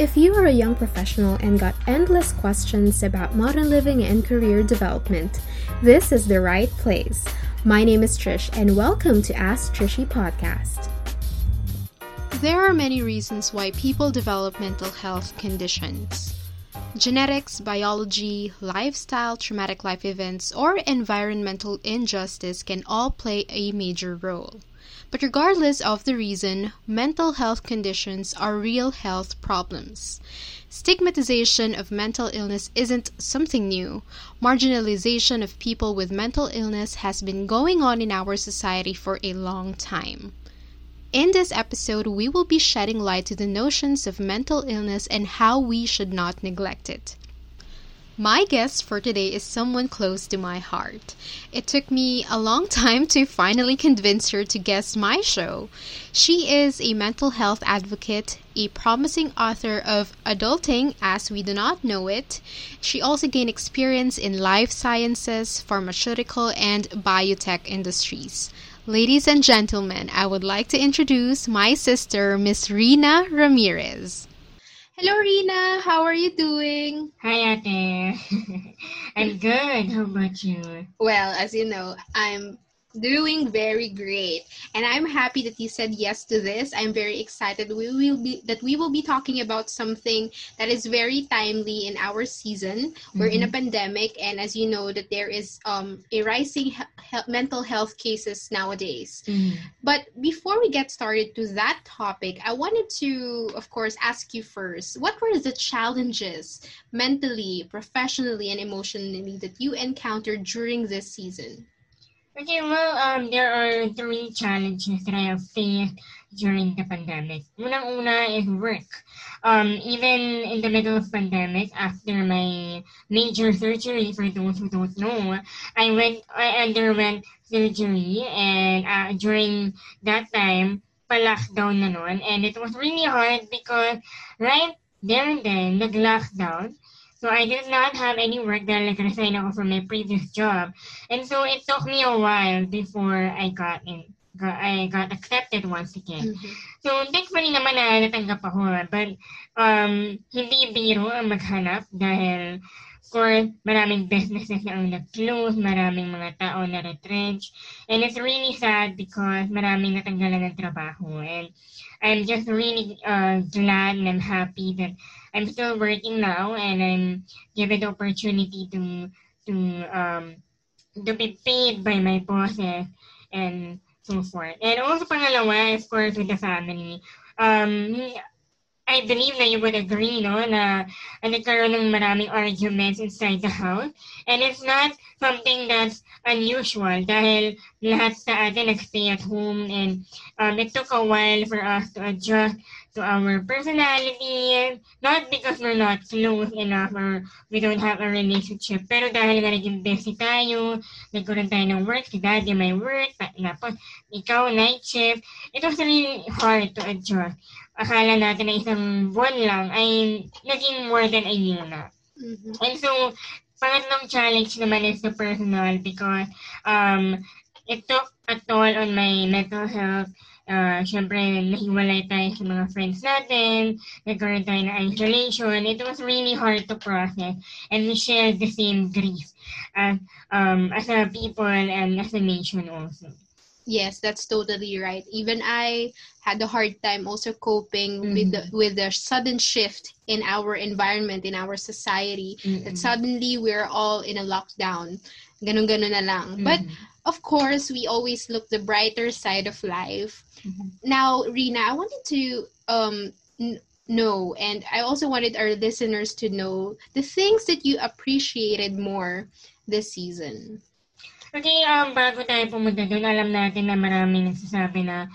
If you are a young professional and got endless questions about modern living and career development, this is the right place. My name is Trish, and welcome to Ask Trishy Podcast. There are many reasons why people develop mental health conditions. Genetics, biology, lifestyle, traumatic life events, or environmental injustice can all play a major role. But regardless of the reason, mental health conditions are real health problems. Stigmatization of mental illness isn't something new. Marginalization of people with mental illness has been going on in our society for a long time. In this episode, we will be shedding light to the notions of mental illness and how we should not neglect it. My guest for today is someone close to my heart. It took me a long time to finally convince her to guest my show. She is a mental health advocate, a promising author of Adulting as We Do Not Know It. She also gained experience in life sciences, pharmaceutical, and biotech industries. Ladies and gentlemen, I would like to introduce my sister, Miss Rina Ramirez. Hello, Rina. How are you doing? Hi, Ate. I'm good. How about you? Well, as you know, I'm doing very great and i'm happy that you said yes to this i'm very excited we will be that we will be talking about something that is very timely in our season we're mm-hmm. in a mm-hmm. pandemic and as you know that there is um, a rising he- he- mental health cases nowadays mm-hmm. but before we get started to that topic i wanted to of course ask you first what were the challenges mentally professionally and emotionally that you encountered during this season Okay, well, um, there are three challenges that I have faced during the pandemic. Unang-una is work. Um, even in the middle of pandemic, after my major surgery, for those who don't know, I went, I underwent surgery, and uh, during that time, pa-lockdown na nun, and it was really hard because right there and then, nag-lockdown, So I did not have any work dahil nag-resign ako from my previous job. And so it took me a while before I got in. Got, I got accepted once again. Mm-hmm. So, thankfully naman na natanggap ako. But, um, hindi biro ang maghanap dahil for maraming businesses na ang nag-close, maraming mga tao na retrench. And it's really sad because maraming natanggalan ng trabaho. And I'm just really uh, glad and I'm happy that I'm still working now and I'm given the opportunity to to um to be paid by my bosses and so forth. And also pangalawa, of course, with the family. Um, I believe na you would agree, no, na, na nagkaroon ng maraming arguments inside the house. And it's not something that's unusual dahil lahat sa atin nag-stay at home and um, it took a while for us to adjust to our personality. Not because we're not close enough or we don't have a relationship. Pero dahil nga naging busy tayo, nagkaroon tayo ng work, si daddy may work, tapos ikaw night shift, it was really hard to adjust akala natin na isang buwan lang ay naging more than a year na. Mm-hmm. And so, pangatlong challenge naman is the personal because um, it took a toll on my mental health. Uh, Siyempre, nahiwalay tayo sa mga friends natin, nagkaroon tayo ng isolation. It was really hard to process and we shared the same grief as, um, as a people and as a nation also. Yes, that's totally right. Even I had a hard time also coping mm-hmm. with the, with the sudden shift in our environment, in our society. Mm-hmm. That suddenly we're all in a lockdown. Ganun ganun na lang. Mm-hmm. But of course, we always look the brighter side of life. Mm-hmm. Now, Rina, I wanted to um n- know and I also wanted our listeners to know the things that you appreciated more this season. Okay, um, bago tayo pumunta doon, alam natin na maraming nagsasabi na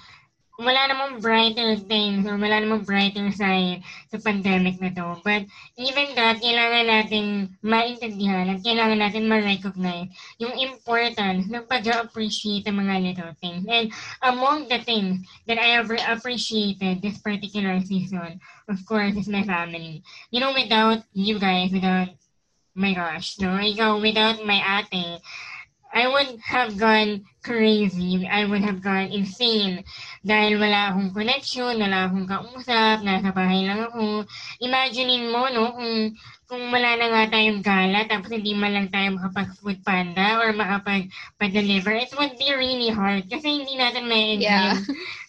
wala namang brighter things or wala namang brighter side sa pandemic na to. But even that, kailangan natin maintindihan at kailangan natin ma-recognize yung importance ng pag-appreciate ang mga little things. And among the things that I have appreciated this particular season, of course, is my family. You know, without you guys, without, my gosh, no? Ikaw, without my ate, I would have gone crazy. I would have gone insane. Dahil wala akong connection, wala akong kausap, nasa bahay lang ako. Imaginein mo, no, kung kung wala na nga tayong gala, tapos hindi man lang tayo makapag-food panda or makapag-deliver, it would be really hard kasi hindi natin may enjoy yeah.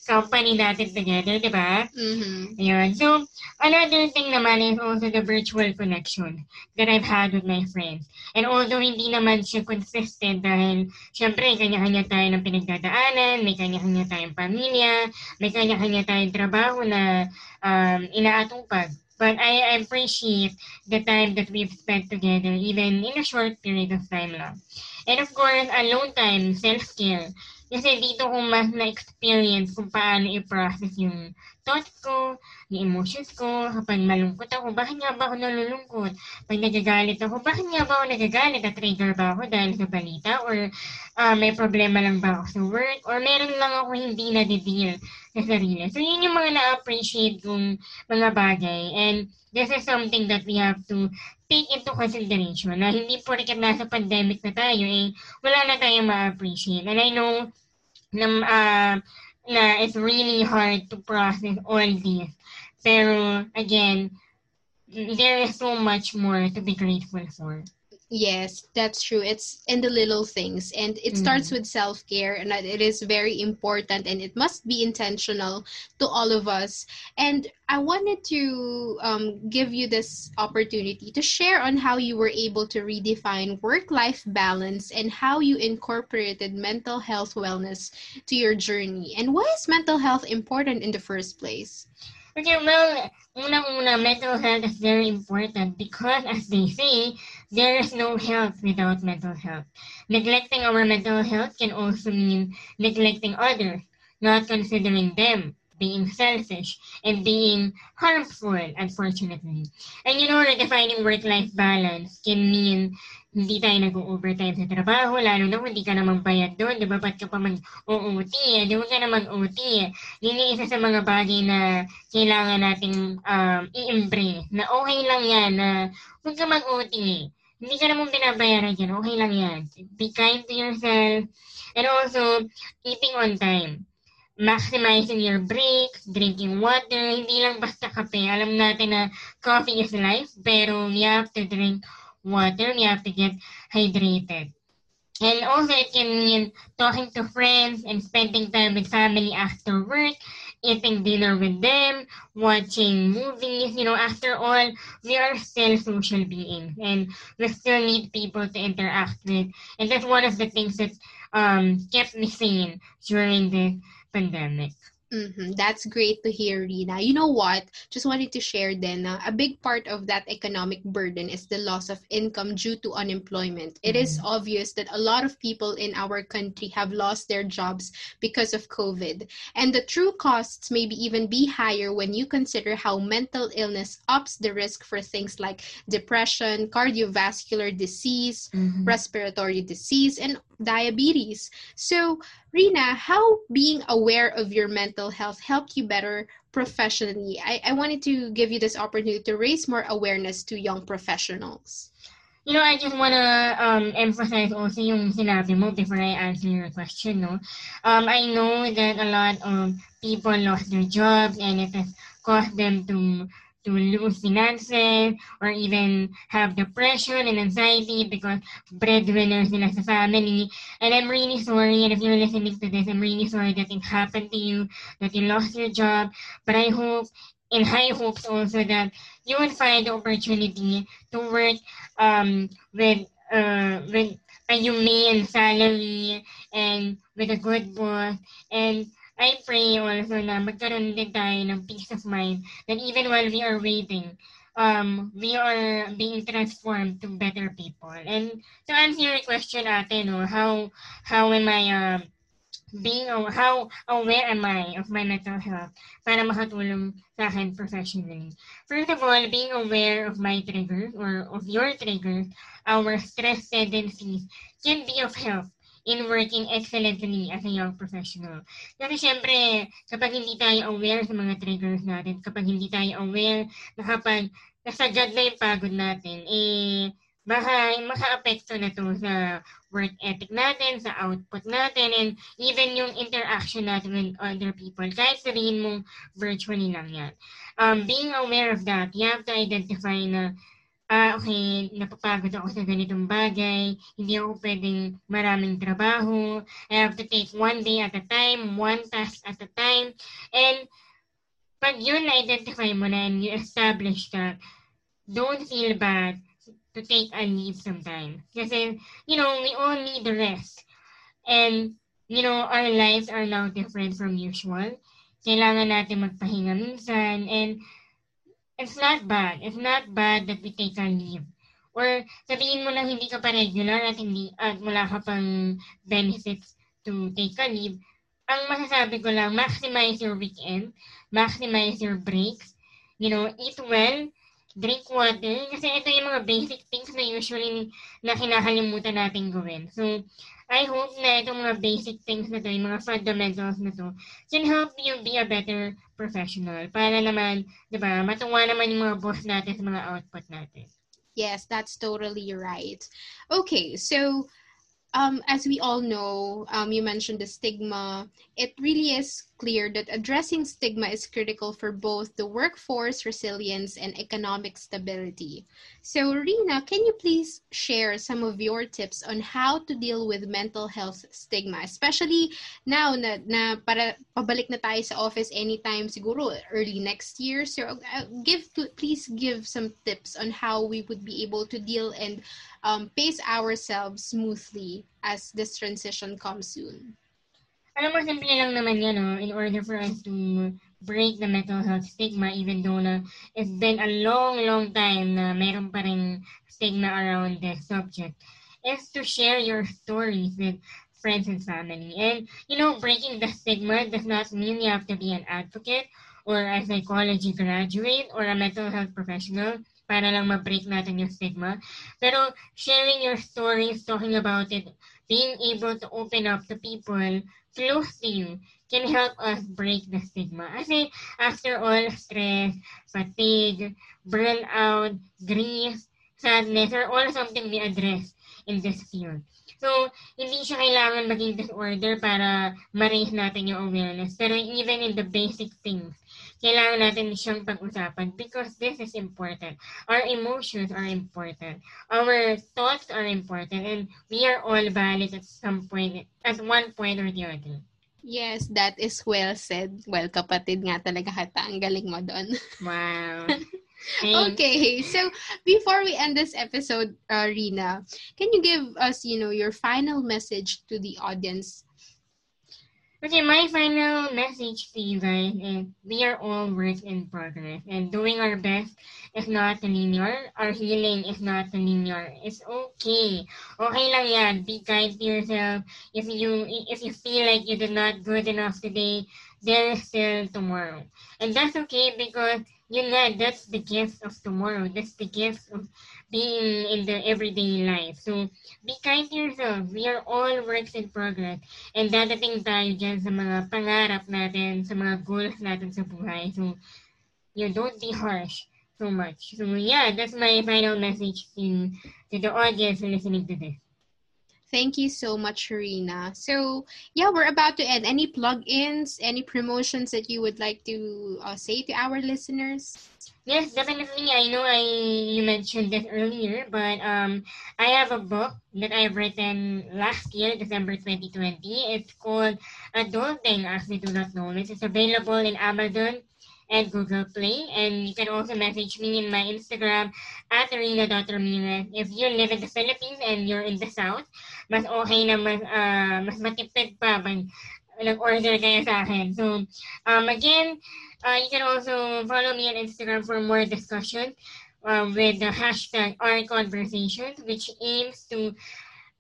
company natin together, di ba? Mm-hmm. Ayun. So, another thing naman is also the virtual connection that I've had with my friends. And although hindi naman siya consistent dahil syempre kanya-kanya tayo ng pinagdadaanan, may kanya-kanya tayong pamilya, may kanya-kanya tayong trabaho na um, inaatupag. But I appreciate the time that we've spent together, even in a short period of time lang. And of course, alone time, self-care. Kasi dito ko mas na-experience kung paano i-process yung thoughts ko, yung emotions ko, kapag malungkot ako, bakit nga ba ako nalulungkot? Pag nagagalit ako, bakit nga ba ako nagagalit? Na-trigger ba ako dahil sa balita? Or uh, may problema lang ba ako sa work? Or meron lang ako hindi na-deal sa sarili? So, yun yung mga na-appreciate kong mga bagay. And this is something that we have to take into consideration na hindi po rin nasa pandemic na tayo, eh, wala na tayong ma-appreciate. And I know na uh, na it's really hard to process all this. Pero, again, there is so much more to be grateful for. Yes, that's true. It's in the little things, and it mm. starts with self care, and it is very important, and it must be intentional to all of us. And I wanted to um, give you this opportunity to share on how you were able to redefine work life balance and how you incorporated mental health wellness to your journey. And why is mental health important in the first place? Okay, well, unang-una, mental health is very important because, as they say, there is no health without mental health. Neglecting our mental health can also mean neglecting others, not considering them, being selfish, and being harmful, unfortunately. And you know, redefining work-life balance can mean hindi tayo nag-overtime sa trabaho, lalo na kung hindi ka naman bayad doon, di ba? Ba't ka pa mag-OOT? Di ba ka naman OT? Yun yung isa sa mga bagay na kailangan nating um, i-embrace. Na okay lang yan, na huwag ka mag-OT. Hindi ka naman binabayaran dyan, okay lang yan. Be kind to yourself. And also, eating on time maximizing your breaks, drinking water, hindi lang basta kape. Alam natin na coffee is life, pero you have to drink water, you have to get hydrated. And also, it can mean talking to friends and spending time with family after work, eating dinner with them, watching movies. You know, after all, we are still social beings and we still need people to interact with. And that's one of the things that um, kept me sane during the pandemic. Mm-hmm. That's great to hear, Rina. You know what? Just wanted to share then, uh, a big part of that economic burden is the loss of income due to unemployment. Mm-hmm. It is mm-hmm. obvious that a lot of people in our country have lost their jobs because of COVID. And the true costs maybe even be higher when you consider how mental illness ups the risk for things like depression, cardiovascular disease, mm-hmm. respiratory disease, and diabetes. So, Rina, how being aware of your mental health helped you better professionally? I, I wanted to give you this opportunity to raise more awareness to young professionals. You know, I just want to um, emphasize also yung sinabi mo before I answer your question, no? Um, I know that a lot of people lost their jobs and it has caused them to to lose finances or even have depression and anxiety because breadwinners sila sa family. And I'm really sorry, and if you're listening to this, I'm really sorry that it happened to you, that you lost your job. But I hope, in high hopes also, that you will find the opportunity to work um, with uh, with a humane salary and with a good boss and I pray also na magkaroon din tayo ng peace of mind that even while we are waiting, um, we are being transformed to better people. And to answer your question, ate, no, how, how am I, uh, being, how aware am I of my mental health para makatulong sa akin professionally? First of all, being aware of my triggers or of your triggers, our stress tendencies can be of help in working excellently as a young professional. Kasi syempre, kapag hindi tayo aware sa mga triggers natin, kapag hindi tayo aware na kapag nasagad na yung pagod natin, eh, baka maka-apekto na to sa work ethic natin, sa output natin, and even yung interaction natin with other people. Kahit sabihin mong virtually lang yan. Um, being aware of that, you have to identify na ah, okay, napapagod ako sa ganitong bagay, hindi ako pwedeng maraming trabaho, I have to take one day at a time, one task at a time, and pag yun na-identify mo na and you establish that, don't feel bad to take a leave sometimes. Kasi, you know, we all need the rest. And, you know, our lives are now different from usual. Kailangan natin magpahinga minsan. And, it's not bad. It's not bad that we take a leave. Or sabihin mo na hindi ka pa regular at hindi at wala ka pang benefits to take a leave. Ang masasabi ko lang, maximize your weekend, maximize your breaks, you know, eat well, drink water. Kasi ito yung mga basic things na usually na kinakalimutan natin gawin. So, I hope na itong mga basic things na to, yung mga fundamentals na to, can help you be a better professional. Para naman, di ba, matuwa naman yung mga boss natin sa mga output natin. Yes, that's totally right. Okay, so um, as we all know, um, you mentioned the stigma. It really is clear that addressing stigma is critical for both the workforce resilience and economic stability. So, Rina, can you please share some of your tips on how to deal with mental health stigma, especially now na, na para pabalik na tayo sa office anytime siguro early next year. So, uh, give please give some tips on how we would be able to deal and um, pace ourselves smoothly as this transition comes soon. Alam mo, simple lang naman yan, no? in order for us to break the mental health stigma, even though na it's been a long, long time na meron pa rin stigma around this subject, is to share your stories with friends and family. And, you know, breaking the stigma does not mean you have to be an advocate or a psychology graduate or a mental health professional para lang ma-break natin yung stigma. Pero sharing your stories, talking about it, being able to open up to people close to you can help us break the stigma. Kasi after all, stress, fatigue, burnout, grief, sadness are all something we address in this field. So, hindi siya kailangan maging disorder para ma-raise natin yung awareness. Pero even in the basic things, kailangan natin siyang pag-usapan because this is important. Our emotions are important. Our thoughts are important and we are all valid at some point, at one point or the other. Yes, that is well said. Well, kapatid nga talaga hata. Ang galing mo doon. Wow. okay, so before we end this episode, uh, Rina, can you give us, you know, your final message to the audience Okay, my final message to you guys is we are all work in progress and doing our best is not linear. Our healing is not linear. It's okay. Okay lang yan. Be kind to yourself. If you if you feel like you did not good enough today, there is still tomorrow. And that's okay because you know that's the gift of tomorrow. That's the gift of being in the everyday life. So, be kind to yourself. We are all works in progress. And dadating tayo dyan sa mga pangarap natin, sa mga goals natin sa buhay. So, you don't be harsh so much. So, yeah, that's my final message to, to the audience listening to this. Thank you so much, Sharina. So, yeah, we're about to end. Any plug-ins, any promotions that you would like to uh, say to our listeners? Yes, definitely. I know I you mentioned this earlier, but um, I have a book that I've written last year, December 2020. It's called Adulting as We Do Not Know. Is available in Amazon and Google Play. And you can also message me in my Instagram at arena.ramirez. If you live in the Philippines and you're in the South, mas okay na mas, uh, mas matipid pa pag nag-order kayo sa akin. So, um, again, uh, you can also follow me on Instagram for more discussion uh, with the hashtag our conversations, which aims to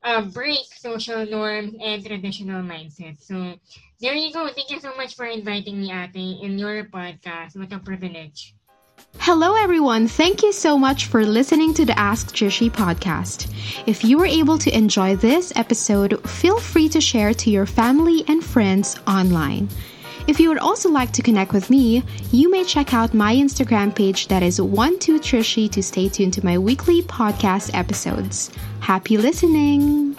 uh, break social norms and traditional mindsets. So, there you go. Thank you so much for inviting me, Ate, in your podcast. What a privilege. Hello, everyone. Thank you so much for listening to the Ask Trishi podcast. If you were able to enjoy this episode, feel free to share to your family and friends online. If you would also like to connect with me, you may check out my Instagram page that is 12trishy to stay tuned to my weekly podcast episodes. Happy listening!